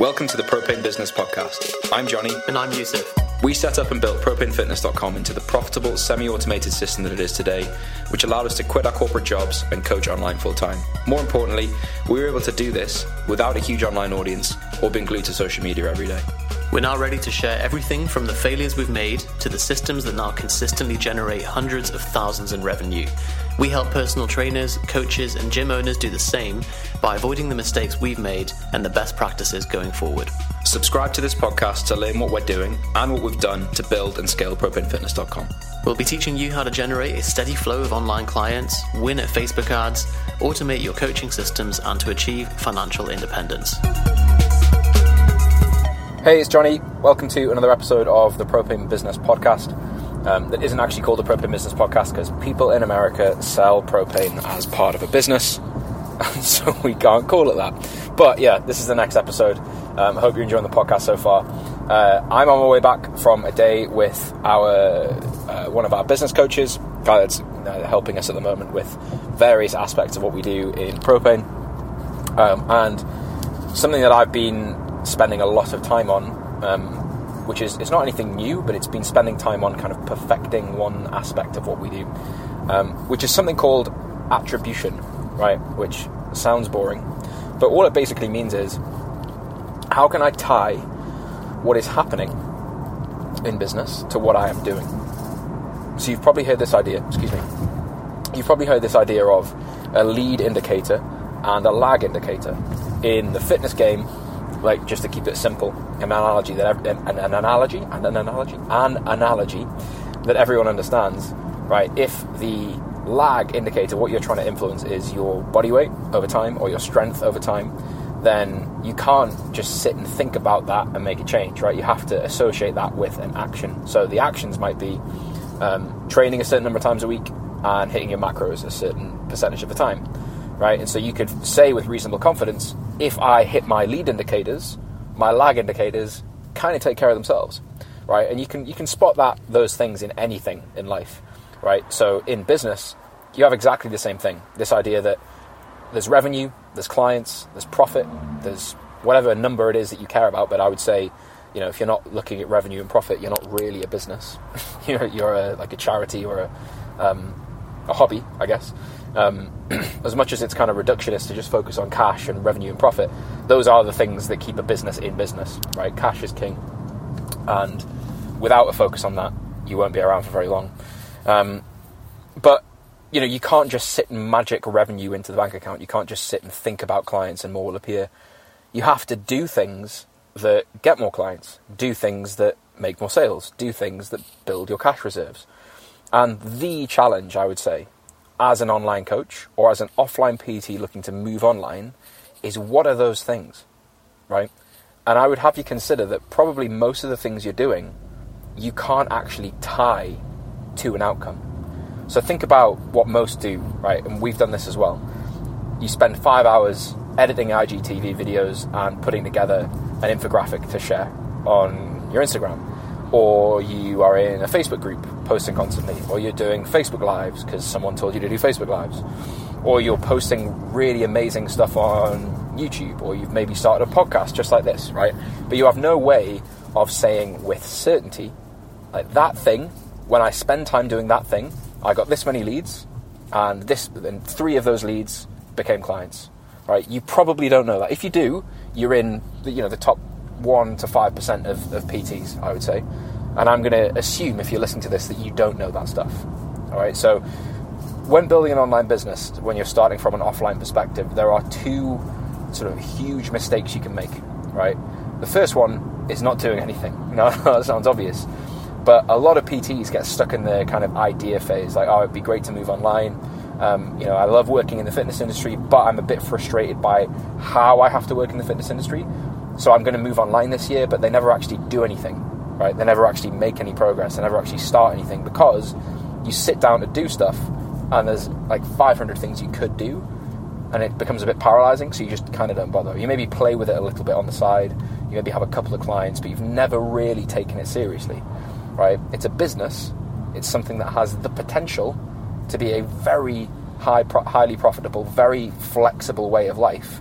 Welcome to the Propane Business Podcast. I'm Johnny. And I'm Yusuf. We set up and built propanefitness.com into the profitable, semi automated system that it is today, which allowed us to quit our corporate jobs and coach online full time. More importantly, we were able to do this without a huge online audience or being glued to social media every day. We're now ready to share everything from the failures we've made to the systems that now consistently generate hundreds of thousands in revenue. We help personal trainers, coaches, and gym owners do the same by avoiding the mistakes we've made and the best practices going forward. Subscribe to this podcast to learn what we're doing and what we've done to build and scale propanefitness.com. We'll be teaching you how to generate a steady flow of online clients, win at Facebook ads, automate your coaching systems, and to achieve financial independence. Hey, it's Johnny. Welcome to another episode of the Propane Business Podcast. Um, that isn't actually called the Propane Business Podcast because people in America sell propane as part of a business, and so we can't call it that. But yeah, this is the next episode. Um, I hope you're enjoying the podcast so far. Uh, I'm on my way back from a day with our uh, one of our business coaches, guy that's uh, helping us at the moment with various aspects of what we do in propane, um, and something that I've been spending a lot of time on, um, which is it's not anything new, but it's been spending time on kind of perfecting one aspect of what we do, um, which is something called attribution, right? Which sounds boring, but all it basically means is how can I tie what is happening in business to what I am doing. So you've probably heard this idea, excuse me. You've probably heard this idea of a lead indicator and a lag indicator in the fitness game like just to keep it simple, an analogy that an, an analogy and an analogy an analogy that everyone understands, right? If the lag indicator, what you're trying to influence is your body weight over time or your strength over time, then you can't just sit and think about that and make a change, right? You have to associate that with an action. So the actions might be um, training a certain number of times a week and hitting your macros a certain percentage of the time, right? And so you could say with reasonable confidence, if I hit my lead indicators, my lag indicators kind of take care of themselves, right? And you can you can spot that those things in anything in life, right? So in business, you have exactly the same thing. This idea that there's revenue, there's clients, there's profit, there's whatever number it is that you care about. But I would say, you know, if you're not looking at revenue and profit, you're not really a business. you're you're a, like a charity or a um, a hobby, I guess. Um, as much as it's kind of reductionist to just focus on cash and revenue and profit, those are the things that keep a business in business, right? Cash is king, and without a focus on that, you won't be around for very long. Um, but you know, you can't just sit and magic revenue into the bank account. You can't just sit and think about clients and more will appear. You have to do things that get more clients, do things that make more sales, do things that build your cash reserves. And the challenge, I would say, as an online coach or as an offline PT looking to move online is what are those things, right? And I would have you consider that probably most of the things you're doing, you can't actually tie to an outcome. So think about what most do, right? And we've done this as well. You spend five hours editing IGTV videos and putting together an infographic to share on your Instagram or you are in a Facebook group posting constantly, or you're doing Facebook Lives because someone told you to do Facebook Lives, or you're posting really amazing stuff on YouTube, or you've maybe started a podcast just like this, right? But you have no way of saying with certainty, like that thing, when I spend time doing that thing, I got this many leads, and this, and three of those leads became clients, right? You probably don't know that. If you do, you're in, the, you know, the top one to five percent of, of PTs, I would say. And I'm going to assume, if you're listening to this, that you don't know that stuff. All right. So, when building an online business, when you're starting from an offline perspective, there are two sort of huge mistakes you can make. Right. The first one is not doing anything. No, that sounds obvious. But a lot of PTs get stuck in the kind of idea phase, like, oh, it'd be great to move online. Um, you know, I love working in the fitness industry, but I'm a bit frustrated by how I have to work in the fitness industry. So I'm going to move online this year, but they never actually do anything, right? They never actually make any progress. They never actually start anything because you sit down to do stuff and there's like 500 things you could do and it becomes a bit paralyzing, so you just kind of don't bother. You maybe play with it a little bit on the side, you maybe have a couple of clients, but you've never really taken it seriously, right? It's a business, it's something that has the potential to be a very high, highly profitable, very flexible way of life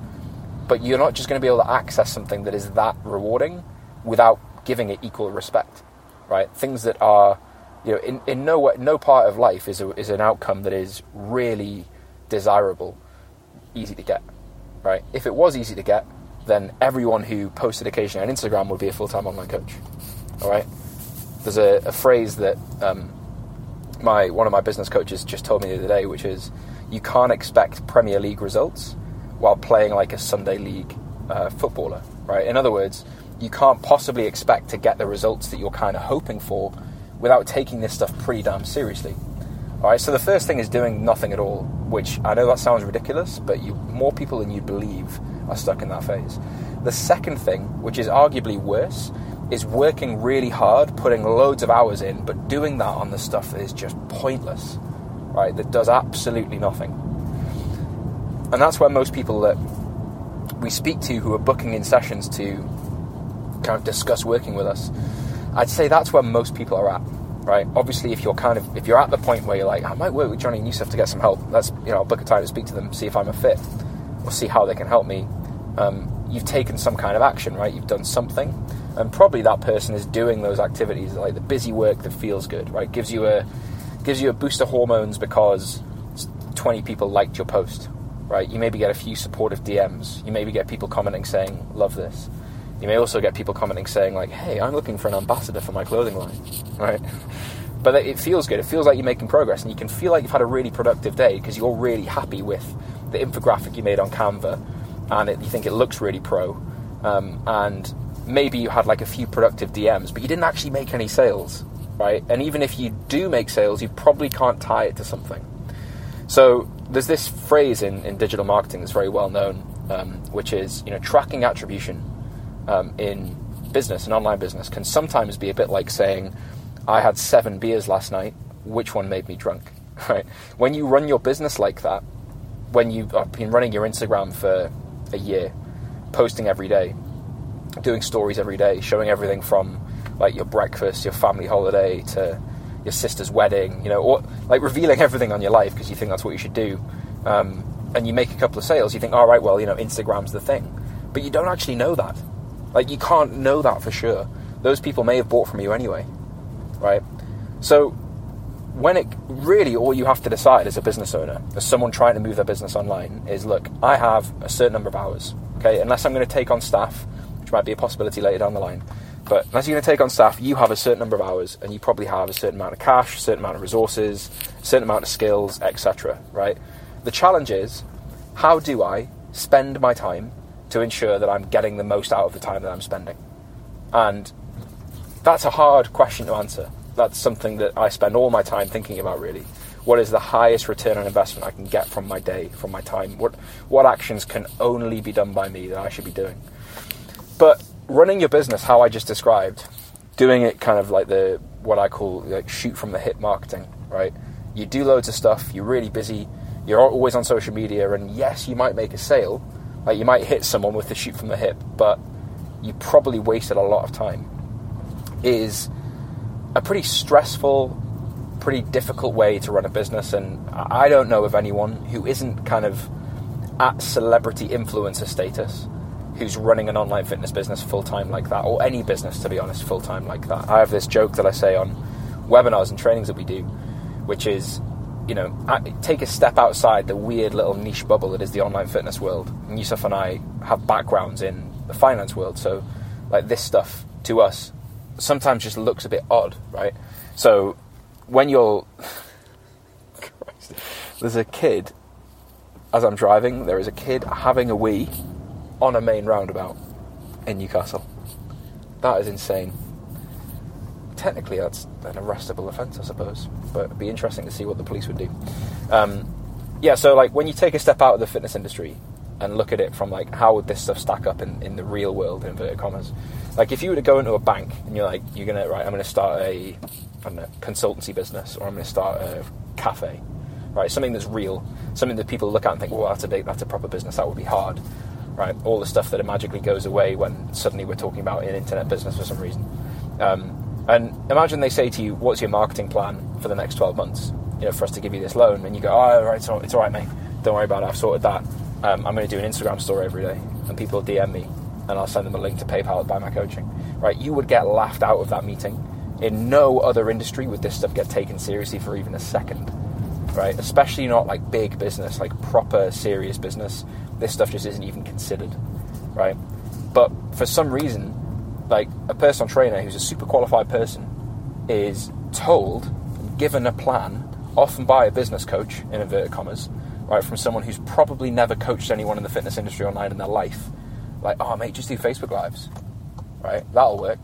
but you're not just going to be able to access something that is that rewarding without giving it equal respect, right? Things that are, you know, in, in no no part of life is a, is an outcome that is really desirable, easy to get, right? If it was easy to get, then everyone who posted occasionally on Instagram would be a full time online coach, all right? There's a, a phrase that um, my one of my business coaches just told me the other day, which is, you can't expect Premier League results while playing like a Sunday League uh, footballer, right? In other words, you can't possibly expect to get the results that you're kind of hoping for without taking this stuff pretty damn seriously. All right, so the first thing is doing nothing at all, which I know that sounds ridiculous, but you, more people than you believe are stuck in that phase. The second thing, which is arguably worse, is working really hard, putting loads of hours in, but doing that on the stuff that is just pointless, right? That does absolutely nothing. And that's where most people that we speak to who are booking in sessions to kind of discuss working with us, I'd say that's where most people are at, right? Obviously, if you're kind of if you're at the point where you're like, I might work with Johnny Yusuf to get some help, that's you know, I'll book a time to speak to them, see if I'm a fit, or see how they can help me. Um, you've taken some kind of action, right? You've done something, and probably that person is doing those activities, like the busy work that feels good, right? Gives you a gives you a boost of hormones because 20 people liked your post, right? You maybe get a few supportive DMs. You maybe get people commenting saying, "Love this." You may also get people commenting saying like, "Hey, I'm looking for an ambassador for my clothing line," right? But it feels good. It feels like you're making progress, and you can feel like you've had a really productive day because you're really happy with the infographic you made on Canva, and it, you think it looks really pro. Um, and maybe you had like a few productive DMs, but you didn't actually make any sales, right? And even if you do make sales, you probably can't tie it to something. So there's this phrase in, in digital marketing that's very well known, um, which is you know tracking attribution um, in business and online business can sometimes be a bit like saying, I had seven beers last night. Which one made me drunk? Right? When you run your business like that, when you've been running your Instagram for a year, posting every day, doing stories every day, showing everything from like your breakfast, your family holiday to your sister's wedding, you know, or like revealing everything on your life because you think that's what you should do. Um, and you make a couple of sales, you think, all right, well, you know, Instagram's the thing. But you don't actually know that. Like, you can't know that for sure. Those people may have bought from you anyway, right? So, when it really all you have to decide as a business owner, as someone trying to move their business online, is look, I have a certain number of hours, okay? Unless I'm going to take on staff, which might be a possibility later down the line, but unless you're going to take on staff, you have a certain number of hours, and you probably have a certain amount of cash, a certain amount of resources, a certain amount of skills, etc. Right? The challenge is, how do I spend my time to ensure that I'm getting the most out of the time that I'm spending? And that's a hard question to answer. That's something that I spend all my time thinking about. Really, what is the highest return on investment I can get from my day, from my time? What what actions can only be done by me that I should be doing? But running your business how I just described, doing it kind of like the what I call like shoot from the hip marketing, right? You do loads of stuff, you're really busy, you're always on social media, and yes, you might make a sale, like you might hit someone with the shoot from the hip, but you probably wasted a lot of time. Is a pretty stressful, pretty difficult way to run a business, and I don't know of anyone who isn't kind of at celebrity influencer status who's running an online fitness business full time like that, or any business to be honest, full time like that. I have this joke that I say on webinars and trainings that we do, which is, you know, take a step outside the weird little niche bubble that is the online fitness world. And Yusuf and I have backgrounds in the finance world, so like this stuff to us sometimes just looks a bit odd, right? So when you're there's a kid as I'm driving, there is a kid having a wee on a main roundabout in Newcastle. That is insane. Technically, that's an arrestable offence, I suppose, but it'd be interesting to see what the police would do. Um, yeah, so like when you take a step out of the fitness industry and look at it from like how would this stuff stack up in, in the real world, in inverted commas. Like if you were to go into a bank and you're like, you're gonna right, I'm gonna start a I don't know, consultancy business or I'm gonna start a cafe, right? Something that's real, something that people look at and think, well, that's a big, that's a proper business. That would be hard right? All the stuff that magically goes away when suddenly we're talking about an internet business for some reason. Um, and imagine they say to you, "What's your marketing plan for the next 12 months? You know, for us to give you this loan," and you go, "Oh, right, it's all, it's all right, mate. Don't worry about it. I've sorted that." um, I'm going to do an Instagram story every day, and people DM me, and I'll send them a link to PayPal to buy my coaching. Right? You would get laughed out of that meeting. In no other industry would this stuff get taken seriously for even a second. Right? Especially not like big business, like proper serious business. This stuff just isn't even considered. Right? But for some reason, like a personal trainer who's a super qualified person is told, given a plan, often by a business coach, in inverted commas, right, from someone who's probably never coached anyone in the fitness industry online in their life. Like, oh, mate, just do Facebook Lives, right? That'll work.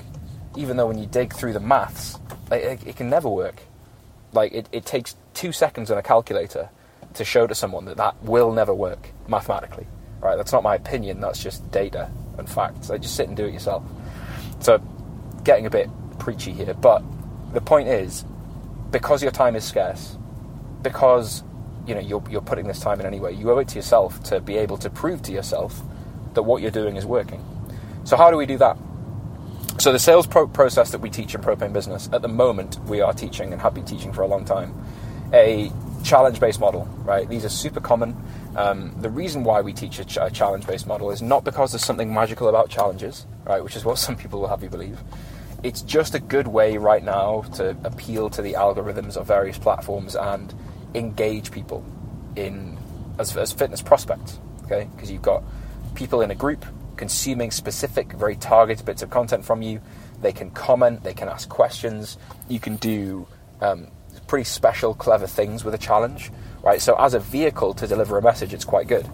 Even though when you dig through the maths, like, it, it can never work. Like, it, it takes two seconds on a calculator to show to someone that that will never work mathematically, right? That's not my opinion, that's just data and facts. So just sit and do it yourself. So, getting a bit preachy here, but the point is, because your time is scarce, because you know you're, you're putting this time in anyway, you owe it to yourself to be able to prove to yourself that what you're doing is working. So how do we do that? So the sales pro- process that we teach in Propane Business at the moment, we are teaching and have been teaching for a long time, a challenge-based model. Right? These are super common. Um, the reason why we teach a, ch- a challenge-based model is not because there's something magical about challenges, right? Which is what some people will have you believe it's just a good way right now to appeal to the algorithms of various platforms and engage people in as, as fitness prospects. Okay, because you've got people in a group consuming specific, very targeted bits of content from you. They can comment, they can ask questions. You can do um, pretty special, clever things with a challenge, right? So as a vehicle to deliver a message, it's quite good.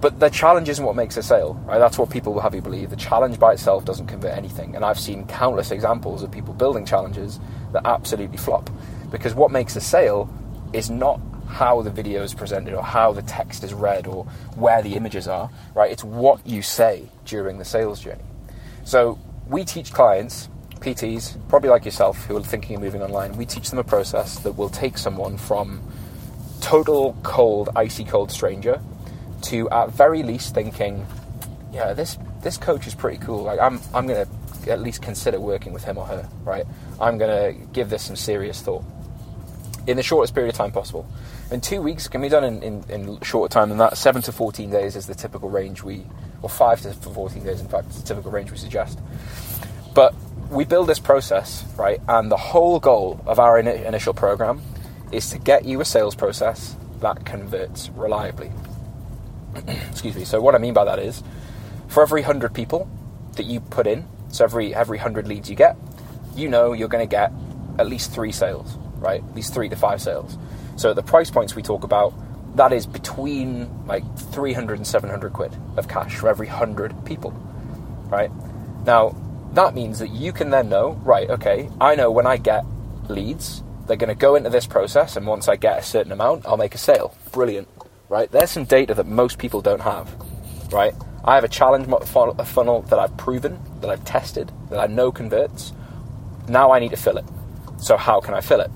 But the challenge isn't what makes a sale, right? That's what people will have you believe. The challenge by itself doesn't convert anything. And I've seen countless examples of people building challenges that absolutely flop. Because what makes a sale is not how the video is presented or how the text is read or where the images are, right? It's what you say during the sales journey. So we teach clients, PTs, probably like yourself, who are thinking of moving online, we teach them a process that will take someone from total cold, icy cold stranger to at very least thinking, yeah, this this coach is pretty cool. Like I'm I'm gonna at least consider working with him or her, right? I'm gonna give this some serious thought in the shortest period of time possible. And two weeks can be done in, in, in shorter time than that. Seven to fourteen days is the typical range we, or five to fourteen days, in fact, is the typical range we suggest. But we build this process, right? And the whole goal of our in- initial program is to get you a sales process that converts reliably. Excuse me. So what I mean by that is, for every hundred people that you put in, so every every hundred leads you get, you know you're going to get at least three sales, right? At least three to five sales. So the price points we talk about, that is between like 300 and 700 quid of cash for every hundred people, right? Now that means that you can then know, right? Okay, I know when I get leads, they're going to go into this process, and once I get a certain amount, I'll make a sale. Brilliant right? There's some data that most people don't have, right? I have a challenge funnel that I've proven, that I've tested, that I know converts. Now I need to fill it. So how can I fill it?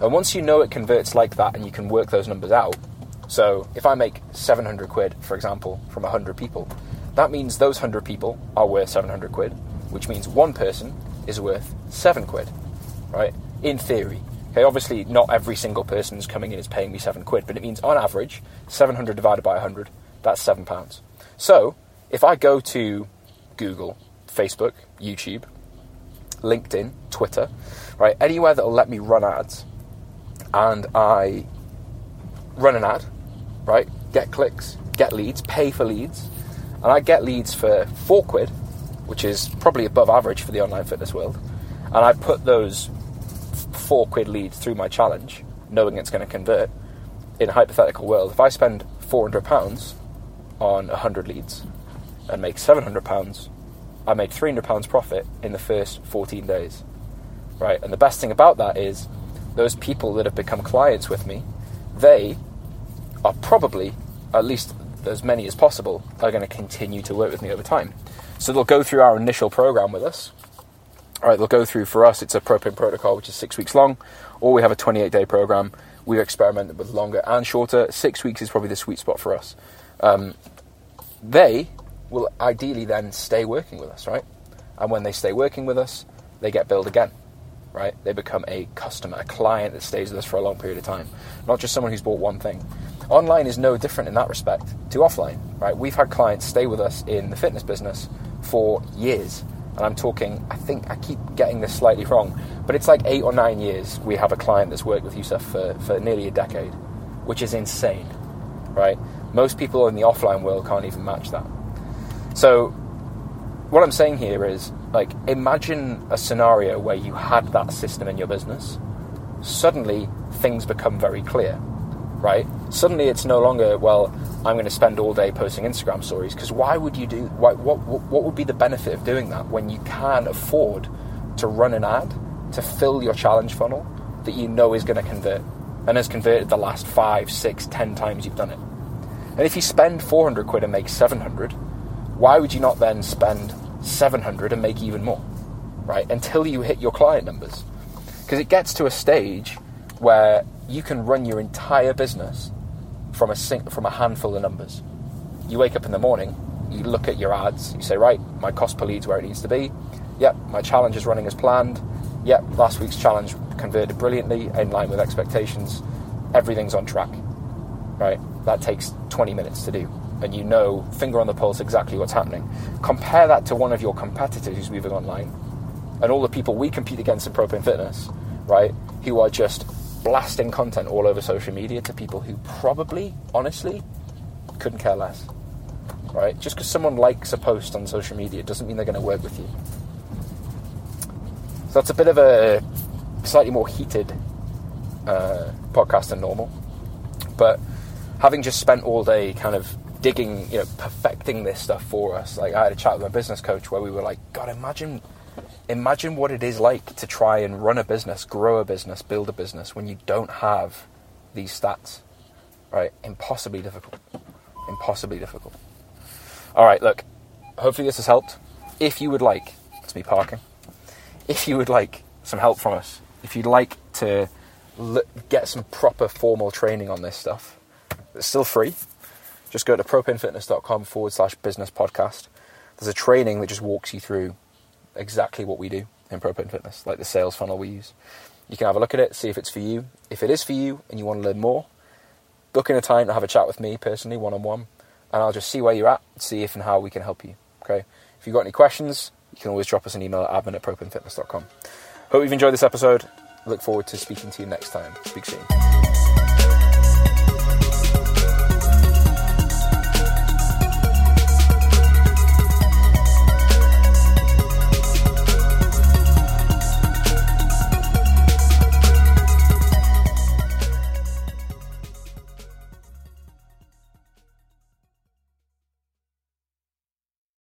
And once you know it converts like that and you can work those numbers out, so if I make 700 quid, for example, from 100 people, that means those 100 people are worth 700 quid, which means one person is worth 7 quid, right? In theory. Okay, obviously not every single person who's coming in is paying me seven quid, but it means on average, 700 divided by 100, that's seven pounds. So if I go to Google, Facebook, YouTube, LinkedIn, Twitter, right, anywhere that'll let me run ads, and I run an ad, right, get clicks, get leads, pay for leads, and I get leads for four quid, which is probably above average for the online fitness world, and I put those four quid leads through my challenge, knowing it's going to convert, in a hypothetical world, if I spend £400 on 100 leads and make £700, I made £300 profit in the first 14 days. Right? And the best thing about that is those people that have become clients with me, they are probably, at least as many as possible, are going to continue to work with me over time. So they'll go through our initial program with us, all right, they'll go through for us. It's a propane protocol, which is six weeks long, or we have a 28 day program. We've experimented with longer and shorter. Six weeks is probably the sweet spot for us. Um, they will ideally then stay working with us, right? And when they stay working with us, they get billed again, right? They become a customer, a client that stays with us for a long period of time, not just someone who's bought one thing. Online is no different in that respect to offline, right? We've had clients stay with us in the fitness business for years. And I'm talking, I think I keep getting this slightly wrong, but it's like eight or nine years we have a client that's worked with Yusuf for, for nearly a decade, which is insane, right? Most people in the offline world can't even match that. So, what I'm saying here is like, imagine a scenario where you had that system in your business. Suddenly, things become very clear right? Suddenly it's no longer, well, I'm going to spend all day posting Instagram stories because why would you do why, what, what would be the benefit of doing that when you can afford to run an ad to fill your challenge funnel that you know is going to convert and has converted the last five, six, ten times you've done it. And if you spend 400 quid and make 700, why would you not then spend 700 and make even more, right? Until you hit your client numbers. Because it gets to a stage where you can run your entire business from a sing- from a handful of numbers. You wake up in the morning, you look at your ads, you say, right, my cost per lead's where it needs to be. Yep, my challenge is running as planned. Yep, last week's challenge converted brilliantly, in line with expectations. Everything's on track. Right? That takes 20 minutes to do. And you know, finger on the pulse, exactly what's happening. Compare that to one of your competitors who's moving online, and all the people we compete against in Propane Fitness, right? Who are just blasting content all over social media to people who probably, honestly, couldn't care less. Right? Just because someone likes a post on social media doesn't mean they're going to work with you. So that's a bit of a slightly more heated uh, podcast than normal. But having just spent all day kind of digging, you know, perfecting this stuff for us, like I had a chat with my business coach where we were like, God, imagine imagine what it is like to try and run a business, grow a business, build a business when you don't have these stats. Right? Impossibly difficult. Impossibly difficult. All right, look. Hopefully this has helped. If you would like, it's me parking. If you would like some help from us, if you'd like to get some proper formal training on this stuff, it's still free. Just go to propanefitness.com forward slash business podcast. There's a training that just walks you through exactly what we do in Propane Fitness, like the sales funnel we use. You can have a look at it, see if it's for you. If it is for you and you want to learn more, book in a time to have a chat with me personally, one on one, and I'll just see where you're at, see if and how we can help you. Okay? If you've got any questions, you can always drop us an email at admin at propanefitness.com. Hope you've enjoyed this episode. Look forward to speaking to you next time. Speak soon.